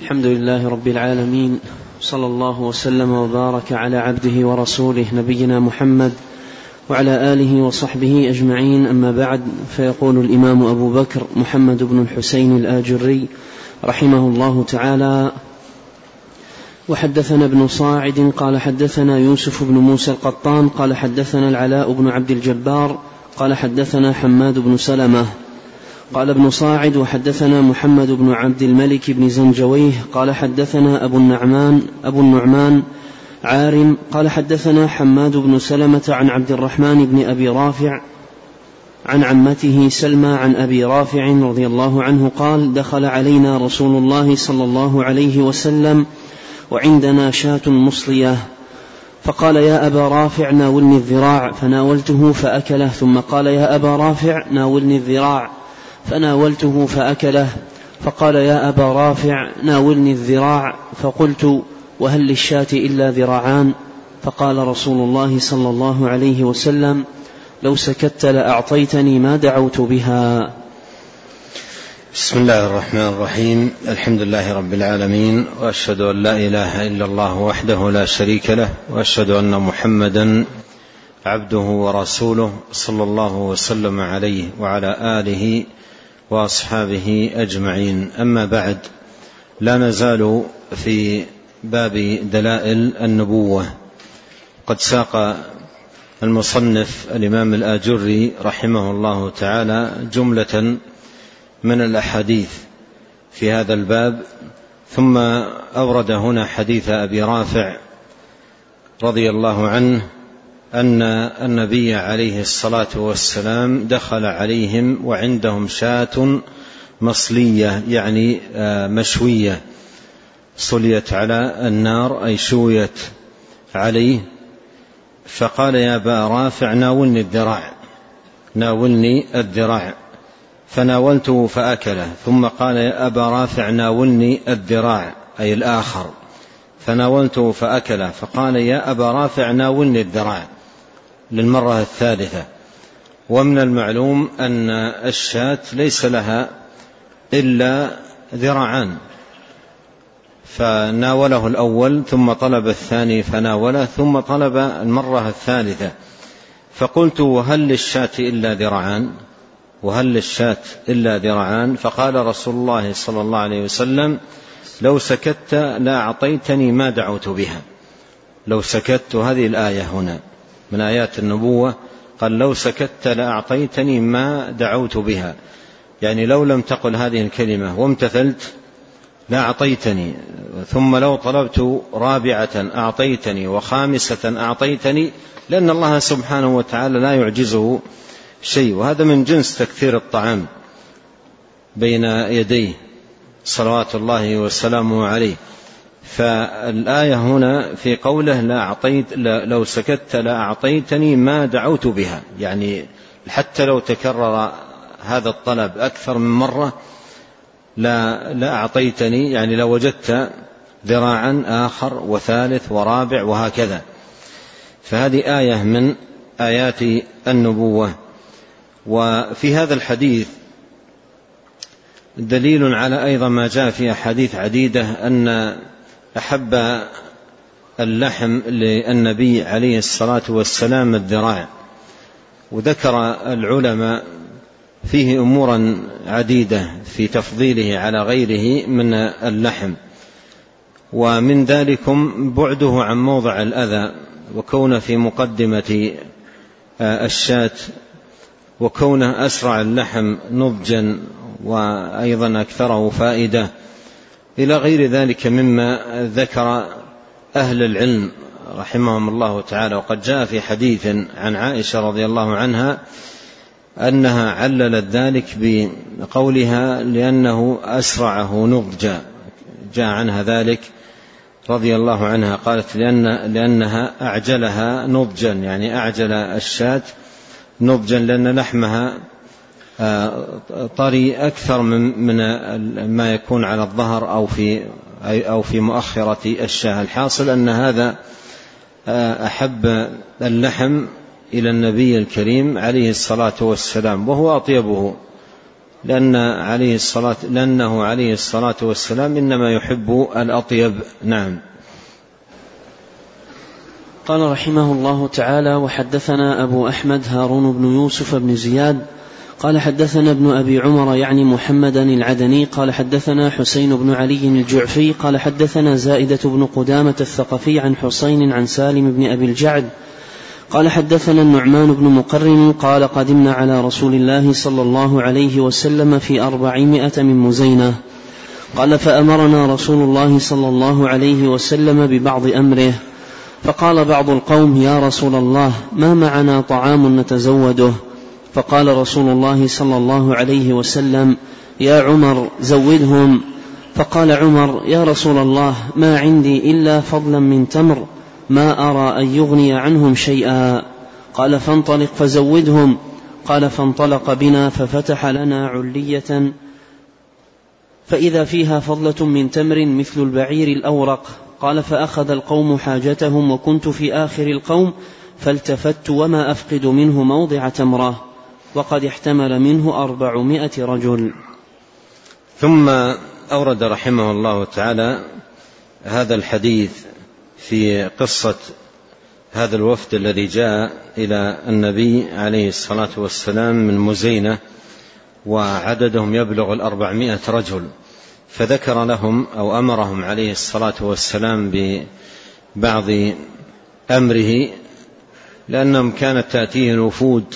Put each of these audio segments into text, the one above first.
الحمد لله رب العالمين صلى الله وسلم وبارك على عبده ورسوله نبينا محمد وعلى آله وصحبه أجمعين. أما بعد فيقول الإمام أبو بكر محمد بن الحسين الآجري رحمه الله تعالى وحدثنا ابن صاعد قال حدثنا يوسف بن موسى القطان قال حدثنا العلاء بن عبد الجبار قال حدثنا حماد بن سلمة قال ابن صاعد وحدثنا محمد بن عبد الملك بن زنجويه قال حدثنا أبو النعمان أبو النعمان عارم قال حدثنا حماد بن سلمة عن عبد الرحمن بن أبي رافع عن عمته سلمى عن أبي رافع رضي الله عنه قال دخل علينا رسول الله صلى الله عليه وسلم وعندنا شاة مصلية. فقال يا أبا رافع ناولني الذراع. فناولته فأكله ثم قال يا أبا رافع ناولني الذراع. فناولته فأكله فقال يا أبا رافع ناولني الذراع. فقلت وهل للشاة إلا ذراعان؟ فقال رسول الله صلى الله عليه وسلم لو سكت لأعطيتني ما دعوت بها. بسم الله الرحمن الرحيم. الحمد لله رب العالمين وأشهد أن لا إله إلا الله وحده لا شريك له وأشهد أن محمدا عبده ورسوله صلى الله وسلم عليه وعلى آله وأصحابه أجمعين. أما بعد لا نزال في باب دلائل النبوة. قد ساق المصنف الإمام الآجري رحمه الله تعالى جملة من الأحاديث في هذا الباب ثم أورد هنا حديث أبي رافع رضي الله عنه أن النبي عليه الصلاة والسلام دخل عليهم وعندهم شاة مصلية يعني آه، مشوية. صليت على النار أي شويت عليه. فقال يا أبا رافع ناولني الذراع. ناولني الذراع. فناولته فأكله. ثم قال يا أبا رافع ناولني الذراع. أي الآخر. فناولته فأكله. فقال يا أبا رافع ناولني الذراع. للمرة الثالثة. ومن المعلوم أن الشاة ليس لها إلا ذراعان. فناوله الأول ثم طلب الثاني فناوله ثم طلب المرة الثالثة. فقلت وهل للشاة إلا ذراعان؟ وهل للشاة إلا ذراعان؟ فقال رسول الله صلى الله عليه وسلم لو سكت لأعطيتني ما دعوت بها. لو سكت هذه الآية هنا. من آيات النبوة قال لو سكت لأعطيتني ما دعوت بها. يعني لو لم تقل هذه الكلمة وامتثلت لأعطيتني ثم لو طلبت رابعة أعطيتني وخامسة أعطيتني لأن الله سبحانه وتعالى لا يعجزه شيء. وهذا من جنس تكثير الطعام بين يديه صلوات الله وسلامه عليه. فالآية هنا في قوله لا أعطيت لو سكت لأعطيتني ما دعوت بها. يعني حتى لو تكرر هذا الطلب أكثر من مرة لا, لا أعطيتني يعني لو وجدت ذراعا آخر وثالث ورابع وهكذا. فهذه آية من آيات النبوة. وفي هذا الحديث دليل على أيضا ما جاء في أحاديث عديدة أن أحب اللحم للنبي عليه الصلاة والسلام الذراع. وذكر العلماء فيه أمورا عديدة في تفضيله على غيره من اللحم. ومن ذلكم بعده عن موضع الأذى وكونه في مقدمة الشاة وكونه أسرع اللحم نضجا وأيضا أكثره فائدة. إلى غير ذلك مما ذكر أهل العلم رحمهم الله تعالى. وقد جاء في حديث عن عائشة رضي الله عنها أنها عللت ذلك بقولها لأنه أسرعه نضجا جاء عنها ذلك رضي الله عنها قالت لأن لأنها أعجلها نضجا يعني أعجل الشاة نضجا لأن لحمها طري أكثر من من ما يكون على الظهر أو في أو في مؤخرة الشاة. الحاصل أن هذا أحب اللحم إلى النبي الكريم عليه الصلاة والسلام وهو أطيبه لأن عليه الصلاة لأنه عليه الصلاة والسلام إنما يحب الأطيب. نعم. قال رحمه الله تعالى وحدثنا أبو أحمد هارون بن يوسف بن زياد قال حدثنا ابن أبي عمر يعني محمدا العدني قال حدثنا حسين بن علي الجعفي قال حدثنا زائدة بن قدامة الثقفي عن حسين عن سالم بن أبي الجعد قال حدثنا النعمان بن مقرن قال قدمنا على رسول الله صلى الله عليه وسلم في أربعمائة من مزينة قال فأمرنا رسول الله صلى الله عليه وسلم ببعض أمره فقال بعض القوم يا رسول الله ما معنا طعام نتزوده؟ فقال رسول الله صلى الله عليه وسلم يا عمر زودهم. فقال عمر يا رسول الله ما عندي إلا فضلا من تمر ما أرى أن يغني عنهم شيئا. قال فانطلق فزودهم. قال فانطلق بنا ففتح لنا علية فإذا فيها فضلة من تمر مثل البعير الأورق. قال فأخذ القوم حاجتهم وكنت في آخر القوم فالتفت وما أفقد منه موضع تمره. وقد احتمل منه أربعمائة رجل. ثم أورد رحمه الله تعالى هذا الحديث في قصة هذا الوفد الذي جاء إلى النبي عليه الصلاة والسلام من مزينة وعددهم يبلغ الأربعمائة رجل. فذكر لهم أو أمرهم عليه الصلاة والسلام ببعض أمره لأنهم كانت تأتيه الوفود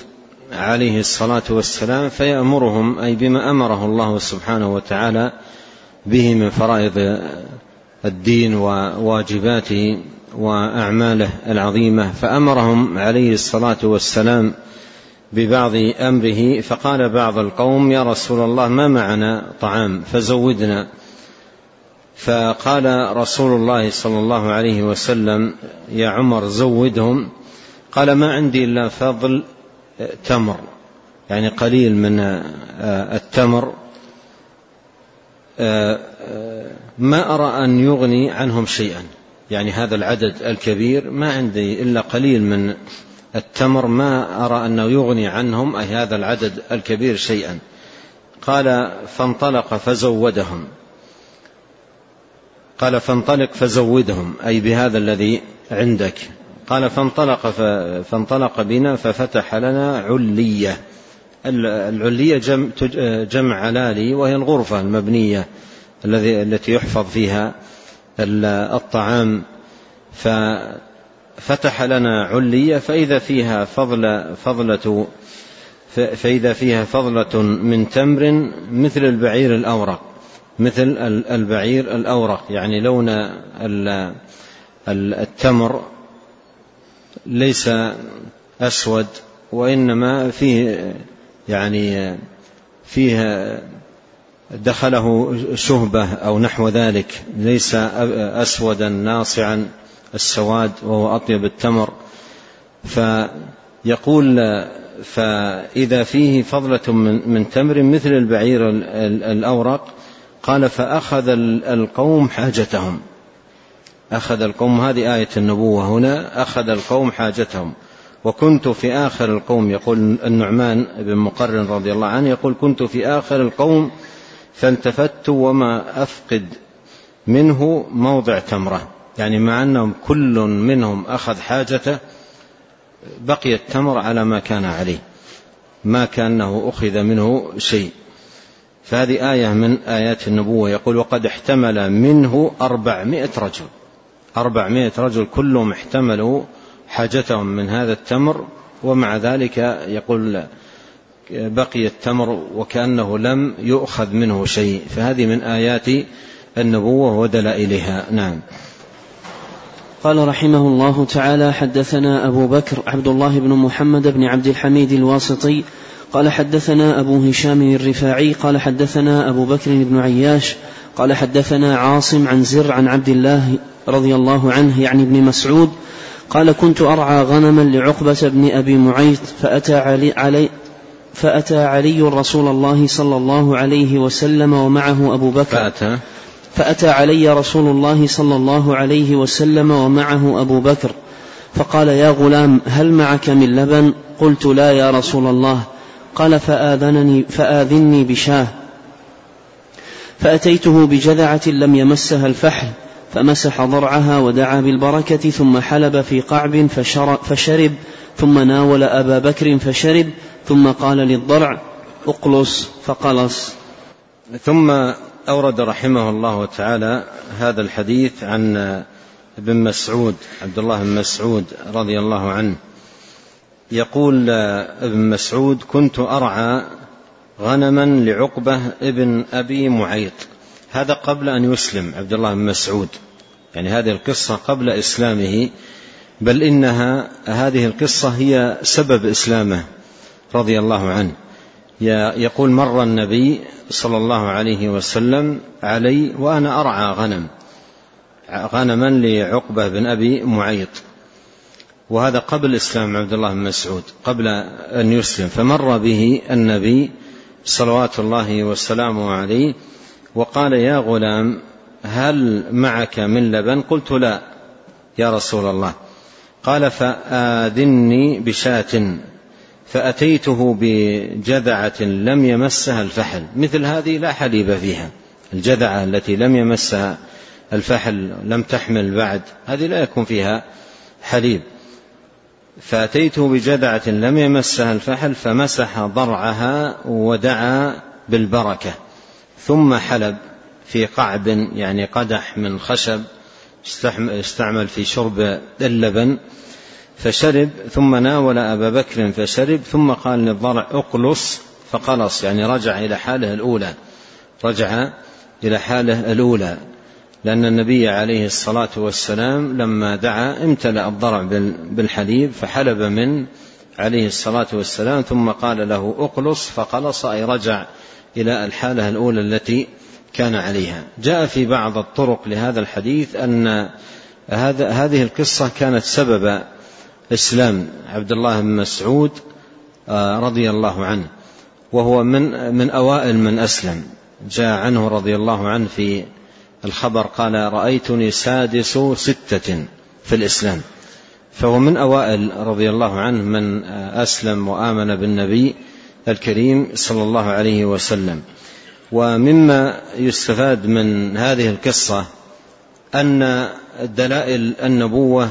عليه الصلاة والسلام فيأمرهم أي بما أمره الله سبحانه وتعالى به من فرائض الدين وواجباته وأعماله العظيمة. فأمرهم عليه الصلاة والسلام ببعض أمره فقال بعض القوم يا رسول الله ما معنا طعام؟ فزودنا. فقال رسول الله صلى الله عليه وسلم يا عمر زودهم. قال ما عندي إلا فضل تمر يعني قليل من آه، التمر. آه، آه، ما أرى أن يغني عنهم شيئا. يعني هذا العدد الكبير ما عندي إلا قليل من التمر. ما أرى أنه يغني عنهم أي هذا العدد الكبير شيئا. قال فانطلق فزودهم. قال فانطلق فزودهم أي بهذا الذي عندك. قال فانطلق فانطلق بنا ففتح لنا علية. العلية جمع, جمع علالي وهي الغرفة المبنية الذي التي يحفظ فيها الطعام. ففتح لنا علية فإذا فيها فضل فضلة فإذا فيها فضلة من تمر مثل البعير الأورق. مثل البعير الأورق يعني لون التمر ليس أسود وإنما فيه يعني فيه دخله شهبة أو نحو ذلك. ليس أسودا ناصعا السواد وهو أطيب التمر. فيقول فإذا فيه فضلة من تمر مثل البعير الأورق قال فأخذ القوم حاجتهم. أخذ القوم هذه آية النبوة هنا أخذ القوم حاجتهم. وكنت في آخر القوم يقول النعمان بن مقرن رضي الله عنه يقول كنت في آخر القوم فالتفت وما أفقد منه موضع تمرة. يعني مع أنهم كل منهم أخذ حاجته بقي التمر على ما كان عليه ما كأنه أخذ منه شيء. فهذه آية من آيات النبوة. يقول وقد احتمل منه أربعمائة رجل. أربعمائة رجل كلهم احتملوا حاجتهم من هذا التمر ومع ذلك يقول بقي التمر وكأنه لم يؤخذ منه شيء. فهذه من آيات النبوة ودلائلها. نعم. قال رحمه الله تعالى حدثنا أبو بكر عبد الله بن محمد بن عبد الحميد الواسطي قال حدثنا أبو هشام الرفاعي قال حدثنا أبو بكر بن عياش قال حدثنا عاصم عن زر عن عبد الله رضي الله عنه يعني ابن مسعود قال كنت أرعى غنما لعقبة بن أبي معيط فأتى علي, علي فأتى علي رسول الله صلى الله عليه وسلم ومعه أبو بكر. فأتى. فأتى علي رسول الله صلى الله عليه وسلم ومعه أبو بكر. فقال يا غلام هل معك من لبن؟ قلت لا يا رسول الله. قال فآذنني, فآذني بشاه. فأتيته بجذعة لم يمسها الفحل فمسح ضرعها ودعا بالبركة ثم حلب في قعب فشرب ثم ناول أبا بكر فشرب ثم قال للضرع اقلص فقلص. ثم أورد رحمه الله تعالى هذا الحديث عن ابن مسعود عبد الله بن مسعود رضي الله عنه. يقول ابن مسعود كنت أرعى غنما لعقبة ابن أبي معيط. هذا قبل أن يسلم عبد الله بن مسعود. يعني هذه القصة قبل إسلامه بل إنها هذه القصة هي سبب إسلامه رضي الله عنه. يقول مر النبي صلى الله عليه وسلم علي وأنا أرعى غنم غنما لعقبة بن أبي معيط. وهذا قبل إسلام عبد الله بن مسعود قبل أن يسلم. فمر به النبي صلوات الله وسلامه عليه وقال يا غلام هل معك من لبن؟ قلت لا يا رسول الله. قال فآذني بشاة فأتيته بجذعة لم يمسها الفحل. مثل هذه لا حليب فيها الجذعة التي لم يمسها الفحل لم تحمل بعد هذه لا يكون فيها حليب. فأتيته بجذعة لم يمسها الفحل فمسح ضرعها ودعا بالبركة ثم حلب في قعب يعني قدح من خشب استعمل في شرب اللبن فشرب ثم ناول أبا بكر فشرب ثم قال للضرع اقلص فقلص يعني رجع إلى حاله الأولى رجع إلى حاله الأولى. لأن النبي عليه الصلاة والسلام لما دعا امتلأ الضرع بالحليب فحلب من عليه الصلاة والسلام ثم قال له اقلص فقلص أي رجع إلى الحالة الأولى التي كان عليها. جاء في بعض الطرق لهذا الحديث أن هذا هذه القصة كانت سبب إسلام عبد الله بن مسعود آه، رضي الله عنه وهو من من أوائل من أسلم. جاء عنه رضي الله عنه في الخبر قال رأيتني سادس ستة في الإسلام. فهو من أوائل رضي الله عنه من أسلم وآمن بالنبي الكريم صلى الله عليه وسلم. ومما يستفاد من هذه القصة أن دلائل النبوة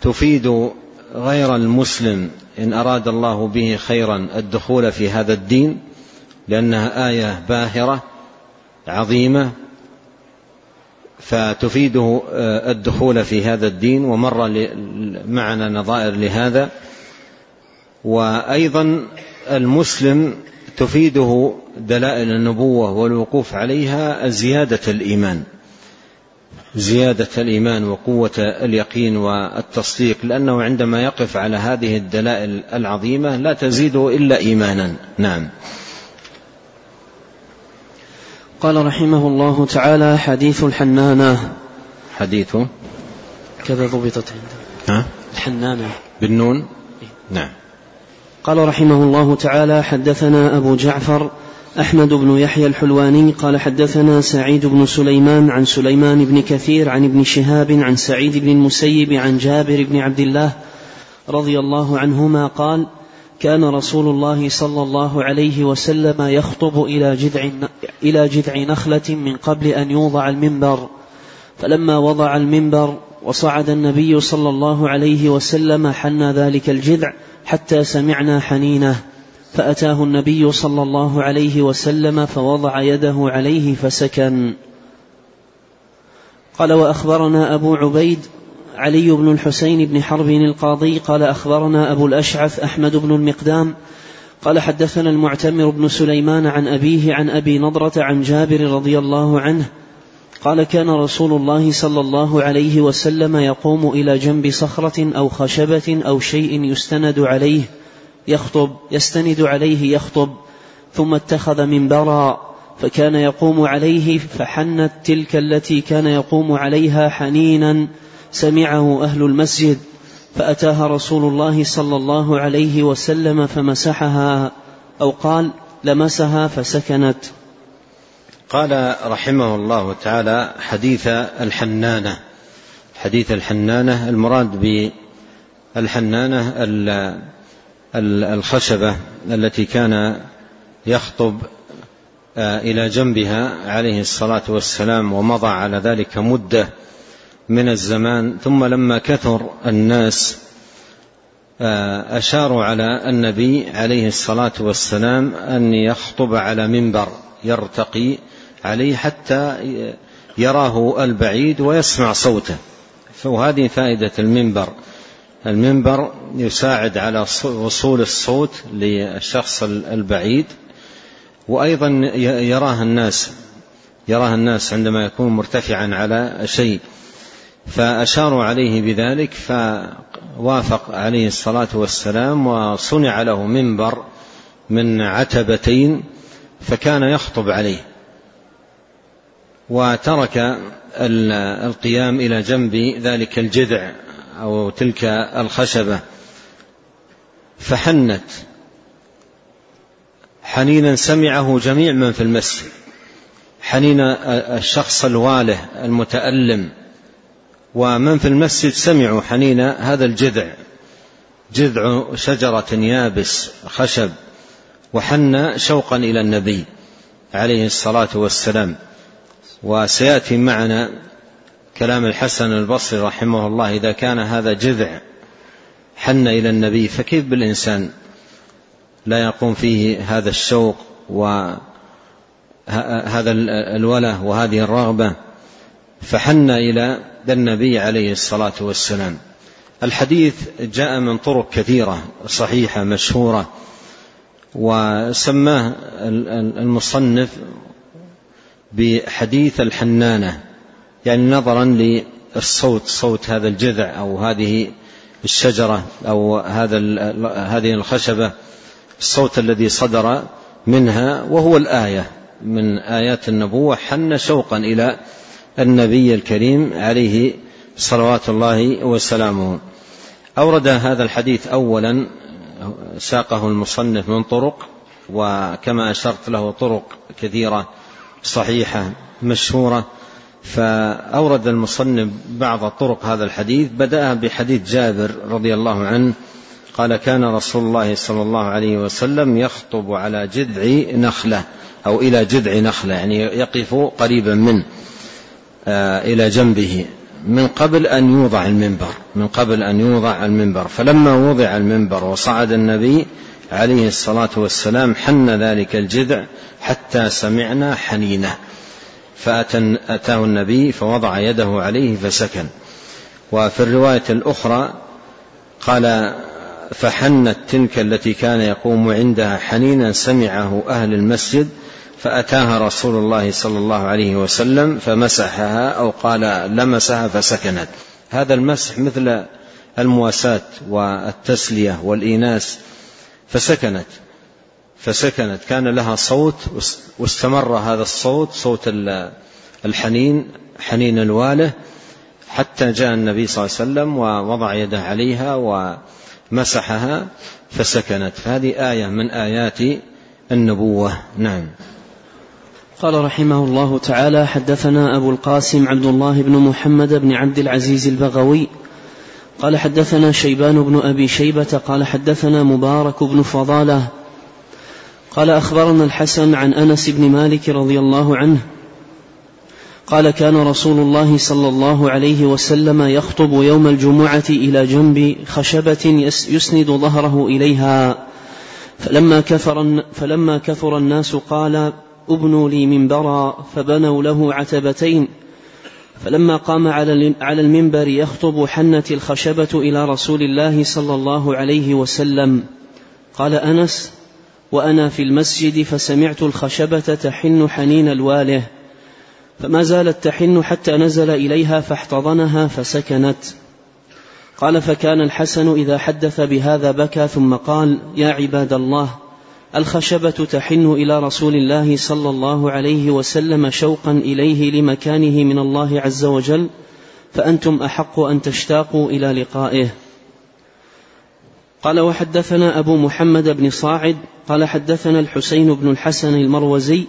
تفيد غير المسلم إن أراد الله به خيرا الدخول في هذا الدين لأنها آية باهرة عظيمة فتفيده آه، الدخول في هذا الدين ومر معنا نظائر لهذا. وأيضا المسلم تفيده دلائل النبوة والوقوف عليها زيادة الإيمان زيادة الإيمان وقوة اليقين والتصديق لأنه عندما يقف على هذه الدلائل العظيمة لا تزيده إلا ايمانا. نعم. قال رحمه الله تعالى حديث الحنانة. حديث كذا ضبطت عنده ها؟ الحنانة. بالنون؟ إيه؟ نعم. قال رحمه الله تعالى حدثنا أبو جعفر أحمد بن يحيى الحلواني قال حدثنا سعيد بن سليمان عن سليمان بن كثير عن ابن شهاب عن سعيد بن المسيب عن جابر بن عبد الله رضي الله عنهما قال كان رسول الله صلى الله عليه وسلم يخطب إلى جذع إلى جذع نخلة من قبل أن يوضع المنبر. فلما وضع المنبر وصعد النبي صلى الله عليه وسلم حن ذلك الجذع حتى سمعنا حنينة. فأتاه النبي صلى الله عليه وسلم فوضع يده عليه فسكن. قال وأخبرنا أبو عبيد علي بن الحسين بن حرب القاضي قال أخبرنا أبو الأشعث أحمد بن المقدام قال حدثنا المعتمر بن سليمان عن أبيه عن أبي نضرة عن جابر رضي الله عنه قال كان رسول الله صلى الله عليه وسلم يقوم إلى جنب صخرة أو خشبة أو شيء يستند عليه يخطب يستند عليه يخطب ثم اتخذ منبرا فكان يقوم عليه فحنت تلك التي كان يقوم عليها حنينا سمعه أهل المسجد فأتاها رسول الله صلى الله عليه وسلم فمسحها أو قال لمسها فسكنت. قال رحمه الله تعالى حديث الحنانة. حديث الحنانة المراد بالحنانة الخشبة التي كان يخطب آه، إلى جنبها عليه الصلاة والسلام ومضى على ذلك مدة من الزمان ثم لما كثر الناس آه، أشاروا على النبي عليه الصلاة والسلام أن يخطب على منبر يرتقي عليه حتى يراه البعيد ويسمع صوته. وهذه فائدة المنبر. المنبر يساعد على وصول الصوت للشخص البعيد وأيضا يراه الناس يراه الناس عندما يكون مرتفعا على شيء. فأشاروا عليه بذلك فوافق عليه الصلاة والسلام وصنع له منبر من عتبتين فكان يخطب عليه. وترك القيام إلى جنب ذلك الجذع أو تلك الخشبة. فحنت. حنينا سمعه جميع من في المسجد. حنين الشخص الواله المتألم. ومن في المسجد سمعوا حنين هذا الجذع. جذع شجرة يابس خشب وحن شوقا إلى النبي عليه الصلاة والسلام. وسيأتي معنا كلام الحسن البصري رحمه الله إذا كان هذا جذع حن إلى النبي فكيف بالإنسان لا يقوم فيه هذا الشوق وهذا الوله وهذه الرغبة؟ فحن إلى النبي عليه الصلاة والسلام. الحديث جاء من طرق كثيرة صحيحة مشهورة وسماه المصنف بحديث الحنانة يعني نظرا للصوت صوت هذا الجذع أو هذه الشجرة أو هذا هذه الخشبة الصوت الذي صدر منها وهو الآية من آيات النبوة حن شوقا إلى النبي الكريم عليه صلوات الله وسلامه. أورد هذا الحديث أولا ساقه المصنف من طرق وكما أشرت له طرق كثيرة صحيحة مشهورة فأورد المصنف بعض طرق هذا الحديث. بدأها بحديث جابر رضي الله عنه قال كان رسول الله صلى الله عليه وسلم يخطب على جذع نخلة أو إلى جذع نخلة يعني يقف قريبا منه. إلى جنبه. من قبل أن يوضع المنبر من قبل أن يوضع المنبر. فلما وضع المنبر وصعد النبي عليه الصلاة والسلام حن ذلك الجذع حتى سمعنا حنينة. فأتاه النبي فوضع يده عليه فسكن. وفي الرواية الأخرى قال فحنت تلك التي كان يقوم عندها حنينا سمعه أهل المسجد فأتاها رسول الله صلى الله عليه وسلم فمسحها أو قال لمسها فسكنت. هذا المسح مثل المواساة والتسلية والإيناس. فسكنت. فسكنت. كان لها صوت واستمر هذا الصوت صوت الحنين حنين الواله حتى جاء النبي صلى الله عليه وسلم ووضع يده عليها ومسحها فسكنت. فهذه آية من آيات النبوة. نعم. قال رحمه الله تعالى حدثنا أبو القاسم عبد الله بن محمد بن عبد العزيز البغوي قال حدثنا شيبان بن أبي شيبة قال حدثنا مبارك بن فضالة قال أخبرنا الحسن عن أنس بن مالك رضي الله عنه قال كان رسول الله صلى الله عليه وسلم يخطب يوم الجمعة إلى جنب خشبة يسند ظهره إليها فلما كثر, فلما كثر الناس قال ابنوا لي منبرا فبنوا له عتبتين. فلما قام على المنبر يخطب حنت الخشبة إلى رسول الله صلى الله عليه وسلم. قال أنس وأنا في المسجد فسمعت الخشبة تحن حنين الواله فما زالت تحن حتى نزل إليها فاحتضنها فسكنت. قال فكان الحسن إذا حدث بهذا بكى ثم قال يا عباد الله الخشبة تحن إلى رسول الله صلى الله عليه وسلم شوقا إليه لمكانه من الله عز وجل فأنتم أحق أن تشتاقوا إلى لقائه. قال وحدثنا أبو محمد بن صاعد قال حدثنا الحسين بن الحسن المروزي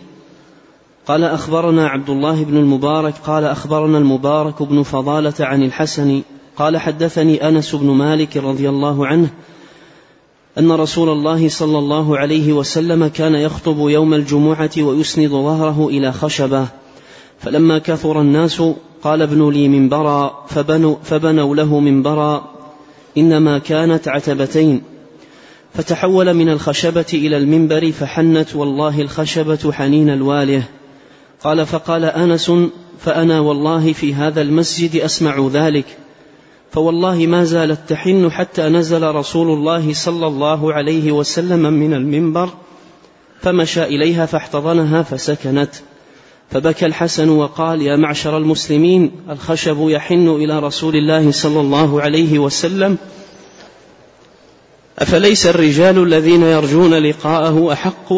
قال أخبرنا عبد الله بن المبارك قال أخبرنا المبارك بن فضالة عن الحسن قال حدثني أنس بن مالك رضي الله عنه أن رسول الله صلى الله عليه وسلم كان يخطب يوم الجمعة ويسند ظهره إلى خشبة. فلما كثر الناس قال ابن لي منبرا فبنوا, فبنوا له منبرا. إنما كانت عتبتين. فتحول من الخشبة إلى المنبر فحنت والله الخشبة حنين الواله. قال فقال أنس فأنا والله في هذا المسجد أسمع ذلك. فوالله ما زالت تحن حتى نزل رسول الله صلى الله عليه وسلم من المنبر فمشى إليها فاحتضنها فسكنت. فبكى الحسن وقال يا معشر المسلمين الخشب يحن إلى رسول الله صلى الله عليه وسلم. أفليس الرجال الذين يرجون لقاءه أحق؟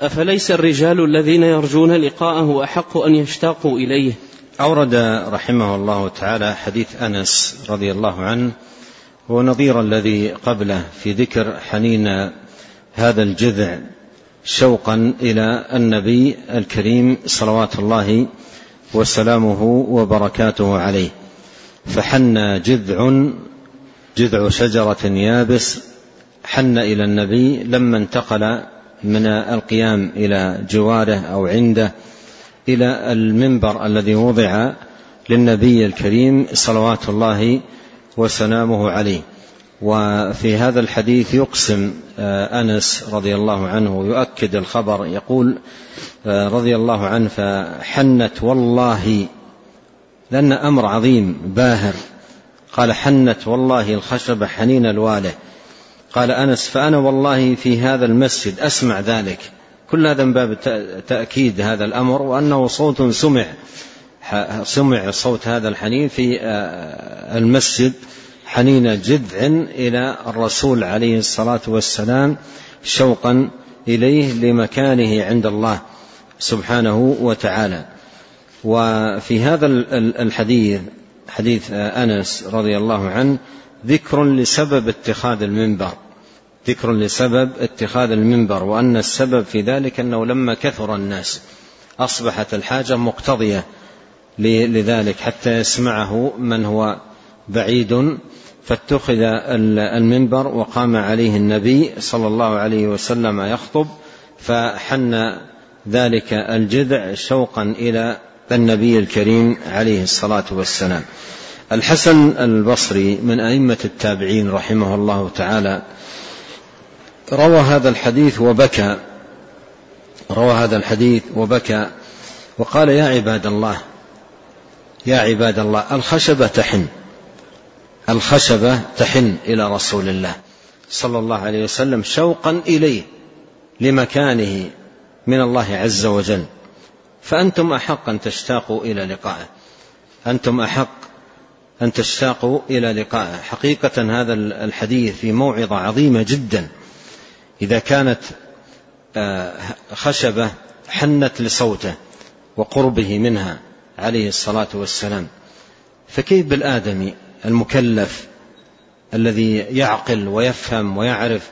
أفليس الرجال الذين يرجون لقاءه أحق أن يشتاقوا إليه؟ أورد رحمه الله تعالى حديث أنس رضي الله عنه ونظير الذي قبله في ذكر حنين هذا الجذع شوقا إلى النبي الكريم صلوات الله وسلامه وبركاته عليه. فحن جذع جذع شجرة يابس حن إلى النبي لما انتقل من القيام إلى جواره أو عنده إلى المنبر الذي وضع للنبي الكريم صلوات الله وسلامه عليه. وفي هذا الحديث يقسم آه، أنس رضي الله عنه ويؤكد الخبر يقول آه، رضي الله عنه فحنت والله لأن أمر عظيم باهر. قال حنت والله الخشب حنين الواله. قال أنس فأنا والله في هذا المسجد أسمع ذلك. كل هذا من باب تأكيد هذا الأمر وأنه صوت سمع سمع صوت هذا الحنين في المسجد حنين جذع إلى الرسول عليه الصلاة والسلام شوقا إليه لمكانه عند الله سبحانه وتعالى. وفي هذا الحديث حديث أنس رضي الله عنه ذكر لسبب اتخاذ المنبر. ذكر لسبب اتخاذ المنبر وأن السبب في ذلك أنه لما كثر الناس أصبحت الحاجة مقتضية لذلك حتى يسمعه من هو بعيد فاتخذ المنبر وقام عليه النبي صلى الله عليه وسلم يخطب فحن ذلك الجذع شوقا إلى النبي الكريم عليه الصلاة والسلام. الحسن البصري من أئمة التابعين رحمه الله تعالى روى هذا الحديث وبكى. روى هذا الحديث وبكى. وقال يا عباد الله يا عباد الله الخشبة تحن. الخشبة تحن إلى رسول الله صلى الله عليه وسلم شوقا إليه لمكانه من الله عز وجل. فأنتم أحق أن تشتاقوا إلى لقائه. أنتم أحق أن تشتاقوا إلى لقائه. حقيقة هذا الحديث في موعظة عظيمة جدا. إذا كانت آه، خشبة حنت لصوته وقربه منها عليه الصلاة والسلام فكيف بالآدمي المكلف الذي يعقل ويفهم ويعرف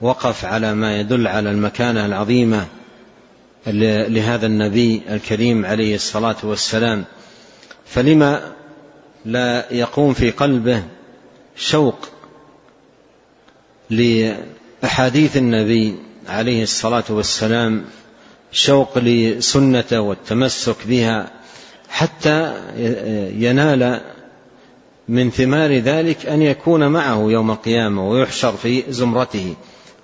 وقف على ما يدل على المكانة العظيمة لهذا النبي الكريم عليه الصلاة والسلام؟ فلما لا يقوم في قلبه شوق لاحاديث النبي عليه الصلاة والسلام شوق لسنته والتمسك بها حتى ينال من ثمار ذلك أن يكون معه يوم القيامة ويحشر في زمرته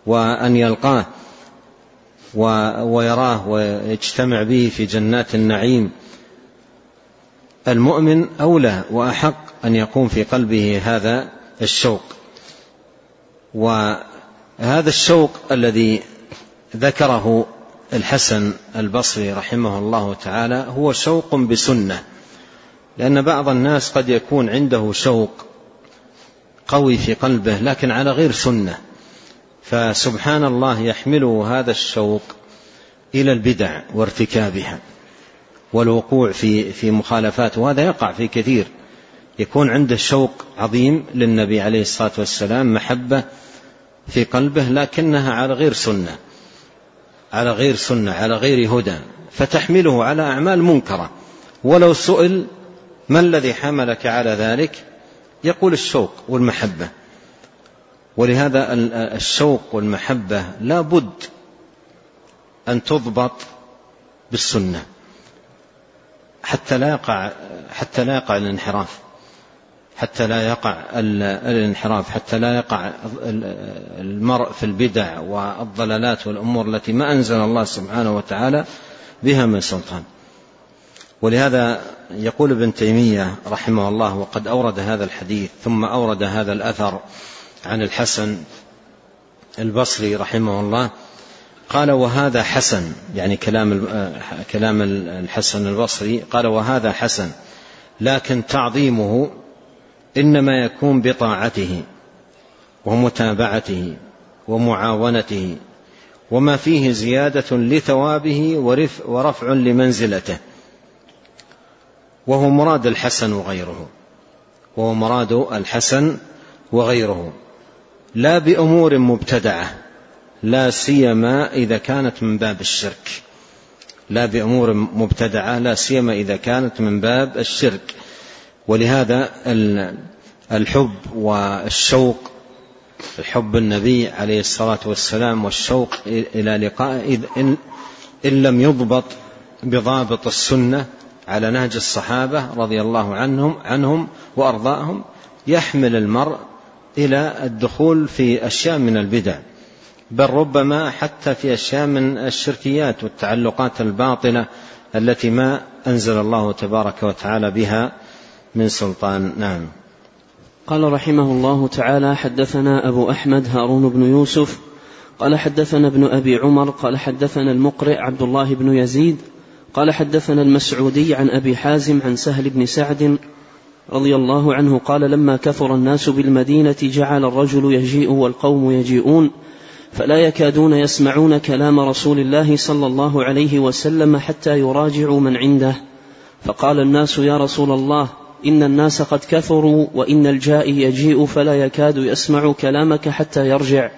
وأن يلقاه ويراه ويجتمع به في جنات النعيم. المؤمن أولى وأحق أن يقوم في قلبه هذا الشوق. وهذا الشوق الذي ذكره الحسن البصري رحمه الله تعالى هو شوق بسنة لأن بعض الناس قد يكون عنده شوق قوي في قلبه لكن على غير سنة فسبحان الله يحمله هذا الشوق إلى البدع وارتكابها والوقوع في في مخالفات وهذا يقع في كثير يكون عنده شوق عظيم للنبي عليه الصلاة والسلام محبة في قلبه لكنها على غير سنة على غير سنة على غير هدى. فتحمله على أعمال منكرة. ولو سئل ما الذي حملك على ذلك؟ يقول الشوق والمحبة. ولهذا الشوق والمحبة لا بد أن تضبط بالسنة حتى لا يقع حتى لا يقع الانحراف. حتى لا يقع الانحراف حتى لا يقع المرء في البدع والضلالات والأمور التي ما أنزل الله سبحانه وتعالى بها من سلطان. ولهذا يقول ابن تيمية رحمه الله وقد أورد هذا الحديث ثم أورد هذا الأثر عن الحسن البصري رحمه الله. قال وهذا حسن يعني كلام كلام الحسن البصري قال وهذا حسن لكن تعظيمه إنما يكون بطاعته ومتابعته ومعاونته وما فيه زيادة لثوابه ورفع لمنزلته. وهو مراد الحسن وغيره. وهو مراد الحسن وغيره. لا بأمور مبتدعة. لا سيما إذا كانت من باب الشرك. لا بأمور مبتدعة. لا سيما إذا كانت من باب الشرك. ولهذا الحب والشوق حب النبي عليه الصلاة والسلام والشوق إلى لقائه إن, إن لم يضبط بضابط السنة على نهج الصحابة رضي الله عنهم عنهم وأرضاهم يحمل المرء إلى الدخول في أشياء من البدع. بل ربما حتى في أشياء من الشركيات والتعلقات الباطلة التي ما أنزل الله تبارك وتعالى بها من سلطان نعم. قال رحمه الله تعالى حدثنا أبو أحمد هارون بن يوسف قال حدثنا ابن أبي عمر قال حدثنا المقرئ عبد الله بن يزيد قال حدثنا المسعودي عن أبي حازم عن سهل بن سعد رضي الله عنه قال لما كثر الناس بالمدينة جعل الرجل يجيء والقوم يجيئون فلا يكادون يسمعون كلام رسول الله صلى الله عليه وسلم حتى يراجعوا من عنده. فقال الناس يا رسول الله إن الناس قد كثروا وإن الجائي يجيء فلا يكاد يسمع كلامك حتى يرجع.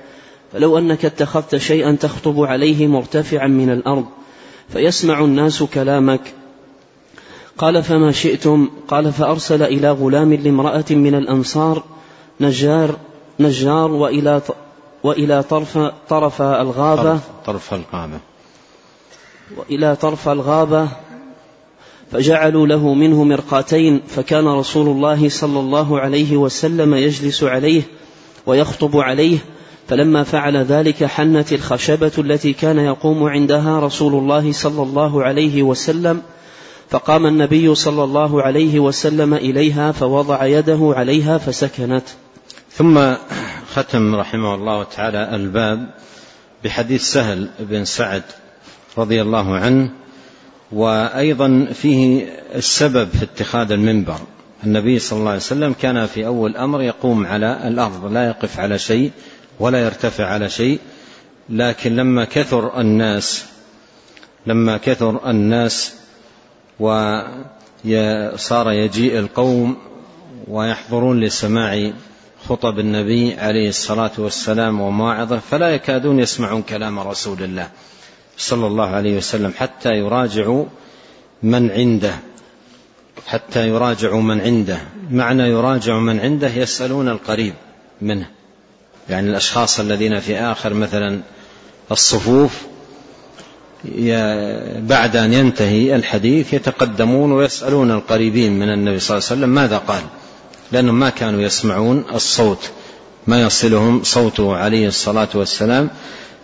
فلو أنك اتخذت شيئا تخطب عليه مرتفعا من الأرض فيسمع الناس كلامك. قال فما شئتم؟ قال فأرسل إلى غلام لامرأة من الأنصار نجار نجار وإلى وإلى طرف طرف الغابة. طرف, طرف الغابة. وإلى طرف الغابة. فجعلوا له منه مرقاتين فكان رسول الله صلى الله عليه وسلم يجلس عليه ويخطب عليه. فلما فعل ذلك حنت الخشبة التي كان يقوم عندها رسول الله صلى الله عليه وسلم. فقام النبي صلى الله عليه وسلم إليها فوضع يده عليها فسكنت. ثم ختم رحمه الله تعالى الباب بحديث سهل بن سعد رضي الله عنه وأيضا فيه السبب في اتخاذ المنبر. النبي صلى الله عليه وسلم كان في أول الامر يقوم على الأرض لا يقف على شيء ولا يرتفع على شيء لكن لما كثر الناس لما كثر الناس وصار يجيء القوم ويحضرون لسماع خطب النبي عليه الصلاة والسلام ومواعظه فلا يكادون يسمعون كلام رسول الله. صلى الله عليه وسلم حتى يراجعوا من عنده حتى يراجعوا من عنده. معنى يراجع من عنده يسألون القريب منه. يعني الأشخاص الذين في آخر مثلا الصفوف بعد أن ينتهي الحديث يتقدمون ويسألون القريبين من النبي صلى الله عليه وسلم ماذا قال؟ لأنهم ما كانوا يسمعون الصوت ما يصلهم صوته عليه الصلاة والسلام.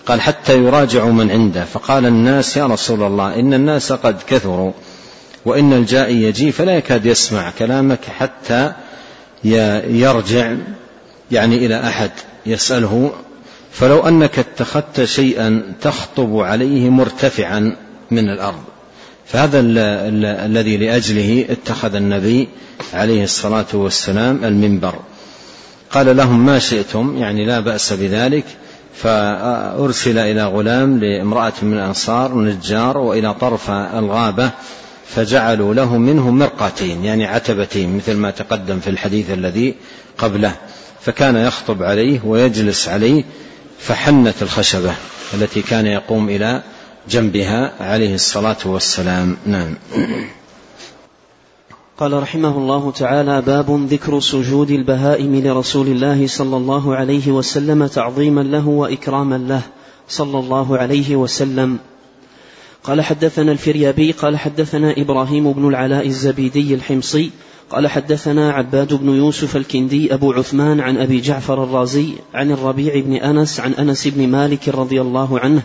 قال حتى يراجعوا من عنده. فقال الناس يا رسول الله إن الناس قد كثروا وإن الجائي يجي فلا يكاد يسمع كلامك حتى يرجع يعني إلى أحد يسأله. فلو أنك اتخذت شيئا تخطب عليه مرتفعا من الأرض. فهذا الذي لأجله اتخذ النبي عليه الصلاة والسلام المنبر. قال لهم ما شئتم يعني لا بأس بذلك. فأرسل إلى غلام لامرأة من الأنصار نجار وإلى طرف الغابة فجعلوا له منه مرقتين يعني عتبتين مثل ما تقدم في الحديث الذي قبله. فكان يخطب عليه ويجلس عليه فحنت الخشبة التي كان يقوم إلى جنبها عليه الصلاة والسلام. نعم. قال رحمه الله تعالى باب ذكر سجود البهائم لرسول الله صلى الله عليه وسلم تعظيما له وإكراما له. صلى الله عليه وسلم. قال حدثنا الفريابي قال حدثنا إبراهيم بن العلاء الزبيدي الحمصي قال حدثنا عباد بن يوسف الكندي أبو عثمان عن أبي جعفر الرازي عن الربيع بن أنس عن أنس بن مالك رضي الله عنه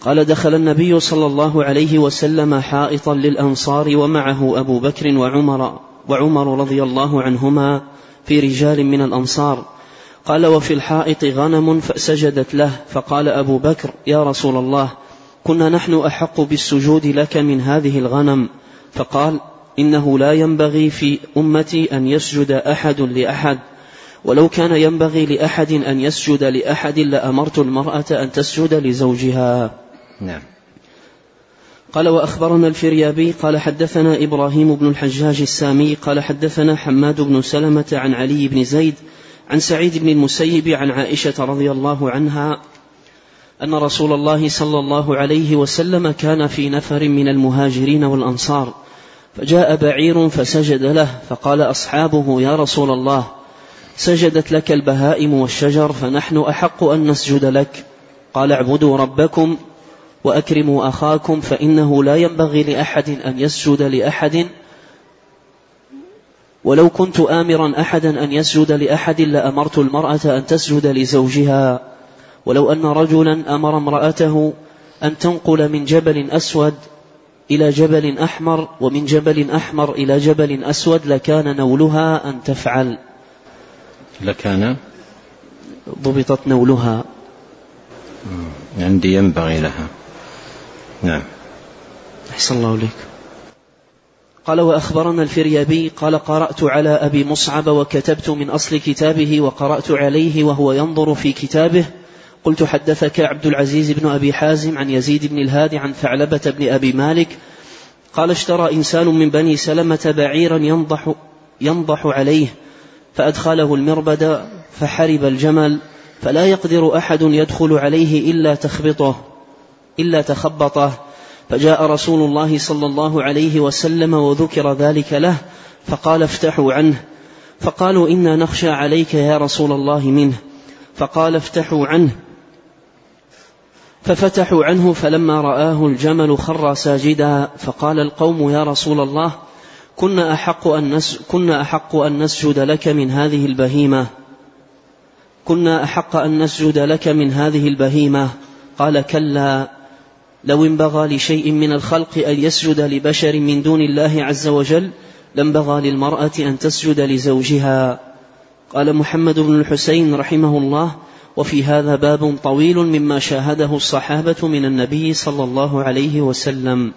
قال دخل النبي صلى الله عليه وسلم حائطا للأنصار ومعه أبو بكر وعمر وعمر رضي الله عنهما في رجال من الأنصار. قال وفي الحائط غنم فسجدت له. فقال أبو بكر يا رسول الله كنا نحن أحق بالسجود لك من هذه الغنم. فقال إنه لا ينبغي في أمتي أن يسجد أحد لأحد. ولو كان ينبغي لأحد أن يسجد لأحد لأمرت المرأة أن تسجد لزوجها. نعم. قال وأخبرنا الفريابي قال حدثنا إبراهيم بن الحجاج السامي قال حدثنا حماد بن سلمة عن علي بن زيد عن سعيد بن المسيب عن عائشة رضي الله عنها أن رسول الله صلى الله عليه وسلم كان في نفر من المهاجرين والأنصار فجاء بعير فسجد له فقال أصحابه يا رسول الله سجدت لك البهائم والشجر فنحن أحق أن نسجد لك. قال اعبدوا ربكم وأكرموا أخاكم فإنه لا ينبغي لأحد أن يسجد لأحد. ولو كنت آمرا أحدا أن يسجد لأحد لأمرت المرأة أن تسجد لزوجها. ولو أن رجلا أمر امرأته أن تنقل من جبل أسود إلى جبل أحمر ومن جبل أحمر إلى جبل أسود لكان نولها أن تفعل. لكان؟ ضبطت نولها. عندي ينبغي لها. نعم. أحسن الله إليك. قال وأخبرنا الفريابي قال قرأت على أبي مصعب وكتبت من أصل كتابه وقرأت عليه وهو ينظر في كتابه. قلت حدثك عبد العزيز بن أبي حازم عن يزيد بن الهادي عن ثعلبة بن أبي مالك. قال اشترى إنسان من بني سلمة بعيرا ينضح, ينضح عليه فأدخله المربد فحرب الجمل فلا يقدر أحد يدخل عليه إلا تخبطه. إلا تخبطه. فجاء رسول الله صلى الله عليه وسلم وذكر ذلك له فقال افتحوا عنه. فقالوا إنا نخشى عليك يا رسول الله منه. فقال افتحوا عنه. ففتحوا عنه فلما رآه الجمل خر ساجدا فقال القوم يا رسول الله كنا أحق أن نس كنا أحق أن نسجد لك من هذه البهيمة. كنا أحق أن نسجد لك من هذه البهيمة. قال كلا. لو انبغى لشيء من الخلق أن يسجد لبشر من دون الله عز وجل لانبغى للمرأة أن تسجد لزوجها. قال محمد بن الحسين رحمه الله وفي هذا باب طويل مما شاهده الصحابة من النبي صلى الله عليه وسلم.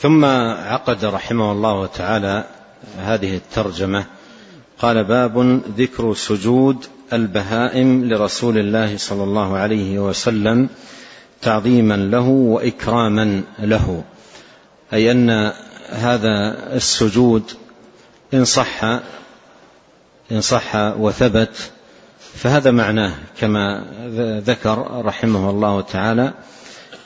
ثم عقد رحمه الله تعالى هذه الترجمة قال باب ذكر سجود البهائم لرسول الله صلى الله عليه وسلم تعظيما له وإكراما له. أي أن هذا السجود إن صح إن صح وثبت فهذا معناه كما ذكر رحمه الله تعالى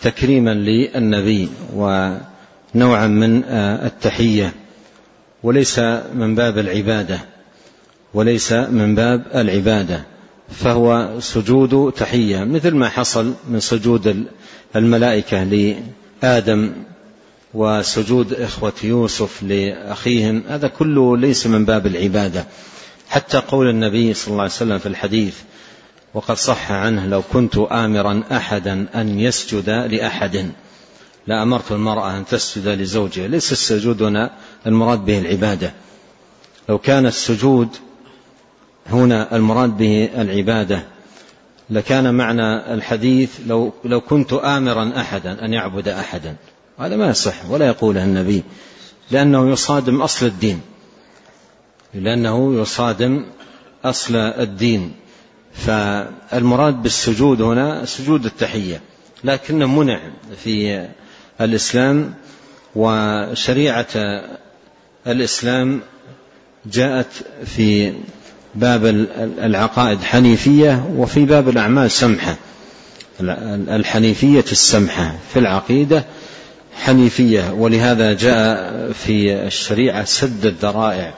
تكريما للنبي ونوعا من التحية. وليس من باب العبادة وليس من باب العبادة. فهو سجود تحية مثل ما حصل من سجود الملائكة لآدم وسجود إخوة يوسف لأخيهم هذا كله ليس من باب العبادة. حتى قول النبي صلى الله عليه وسلم في الحديث وقد صح عنه لو كنت امرا احدا أن يسجد لأحد. لامرت المرأة أن تسجد لزوجها ليس السجود هنا المراد به العبادة. لو كان السجود هنا المراد به العبادة. لكان معنى الحديث لو لو كنت آمرا أحدا أن يعبد أحدا. هذا ما يصح ولا يقوله النبي لأنه يصادم أصل الدين. لأنه يصادم أصل الدين. فالمراد بالسجود هنا سجود التحية لكنه منع في الإسلام وشريعة الإسلام جاءت في باب العقائد حنيفية وفي باب الأعمال سمحة. الحنيفية السمحة في العقيدة حنيفية ولهذا جاء في الشريعة سد الذرائع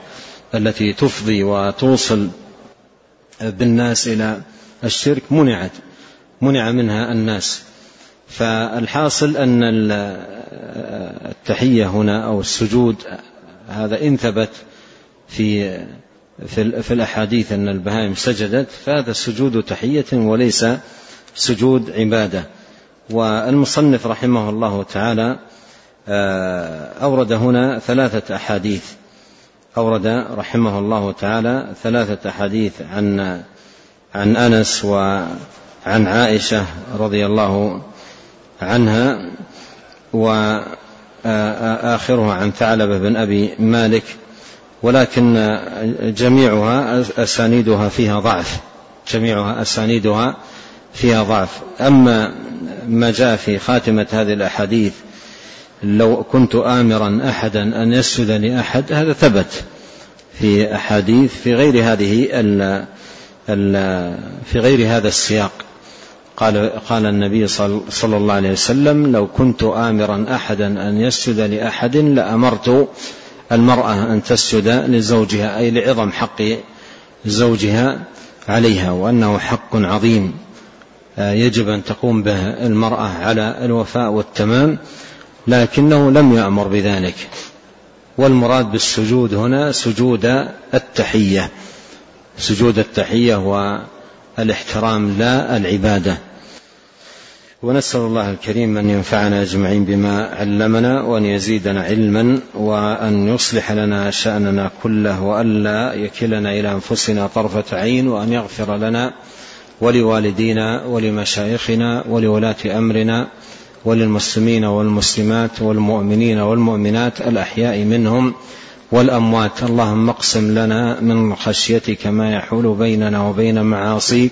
التي تفضي وتوصل بالناس إلى الشرك. منعت منع منها الناس. فالحاصل أن التحية هنا أو السجود هذا إن ثبت في في الأحاديث أن البهائم سجدت فهذا السجود تحية وليس سجود عبادة. والمصنف رحمه الله تعالى آه، أورد هنا ثلاثة أحاديث. أورد رحمه الله تعالى ثلاثة أحاديث عن عن أنس وعن عائشة رضي الله عنها وآخرها عن ثعلبة بن أبي مالك. ولكن جميعها أسانيدها فيها ضعف. جميعها أسانيدها فيها ضعف. أما ما جاء في خاتمة هذه الأحاديث لو كنت آمرا أحدا أن يسجد لأحد هذا ثبت في أحاديث في غير هذه ال ال في غير هذا السياق. قال قال النبي صلى الله عليه وسلم لو كنت آمرا أحدا أن يسجد لأحد لأمرت المرأة أن تسجد لزوجها أي لعظم حق زوجها عليها وأنه حق عظيم. آه، يجب أن تقوم به المرأة على الوفاء والتمام لكنه لم يأمر بذلك. والمراد بالسجود هنا سجود التحية. سجود التحية والاحترام لا العبادة. ونسأل الله الكريم أن ينفعنا أجمعين بما علمنا وأن يزيدنا علما وأن يصلح لنا شأننا كله وألا يكلنا إلى أنفسنا طرفة عين وأن يغفر لنا ولوالدينا ولمشايخنا ولولاة أمرنا وللمسلمين والمسلمات والمؤمنين والمؤمنات الأحياء منهم والأموات. اللهم اقسم لنا من خشيتك ما يحول بيننا وبين معاصيك